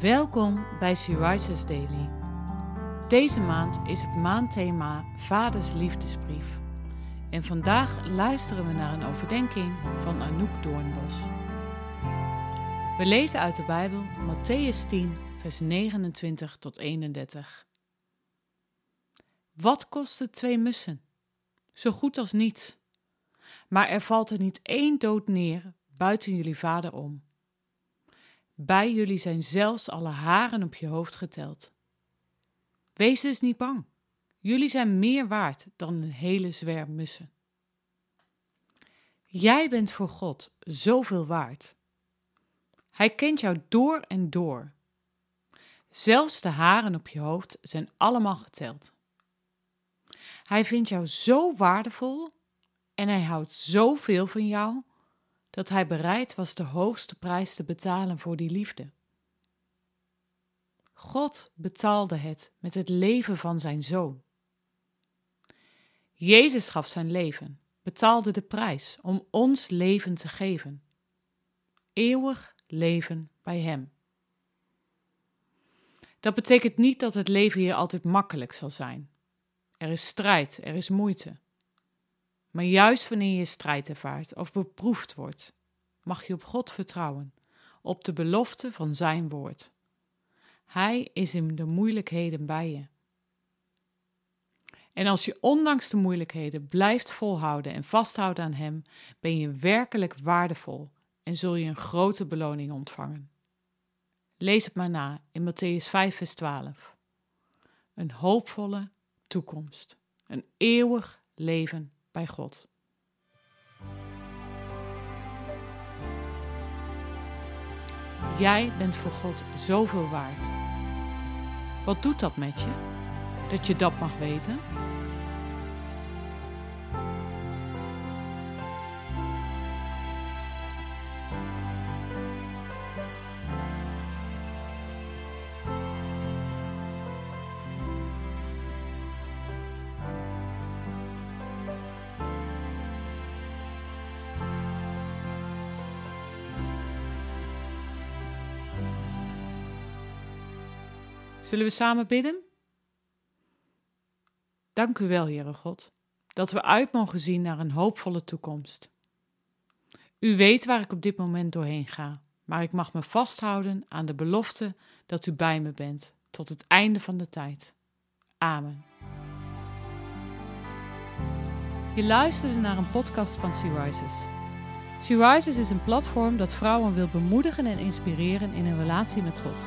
Welkom bij She Rises Daily. Deze maand is het maandthema Vaders Liefdesbrief. En vandaag luisteren we naar een overdenking van Anouk Doornbos. We lezen uit de Bijbel Matthäus 10, vers 29 tot 31. Wat kosten twee mussen? Zo goed als niets. Maar er valt er niet één dood neer buiten jullie vader om. Bij jullie zijn zelfs alle haren op je hoofd geteld. Wees dus niet bang. Jullie zijn meer waard dan een hele zwerm mussen. Jij bent voor God zoveel waard. Hij kent jou door en door. Zelfs de haren op je hoofd zijn allemaal geteld. Hij vindt jou zo waardevol en hij houdt zoveel van jou dat hij bereid was de hoogste prijs te betalen voor die liefde. God betaalde het met het leven van zijn zoon. Jezus gaf zijn leven, betaalde de prijs om ons leven te geven. Eeuwig leven bij Hem. Dat betekent niet dat het leven hier altijd makkelijk zal zijn. Er is strijd, er is moeite. Maar juist wanneer je strijd ervaart of beproefd wordt, mag je op God vertrouwen, op de belofte van Zijn woord. Hij is in de moeilijkheden bij je. En als je ondanks de moeilijkheden blijft volhouden en vasthouden aan Hem, ben je werkelijk waardevol en zul je een grote beloning ontvangen. Lees het maar na in Matthäus 5, vers 12. Een hoopvolle toekomst, een eeuwig leven bij God. Jij bent voor God zoveel waard. Wat doet dat met je? Dat je dat mag weten? Zullen we samen bidden? Dank u wel, Heere God, dat we uit mogen zien naar een hoopvolle toekomst. U weet waar ik op dit moment doorheen ga, maar ik mag me vasthouden aan de belofte dat u bij me bent tot het einde van de tijd. Amen. Je luisterde naar een podcast van Sea Rises. Sea Rises is een platform dat vrouwen wil bemoedigen en inspireren in hun relatie met God.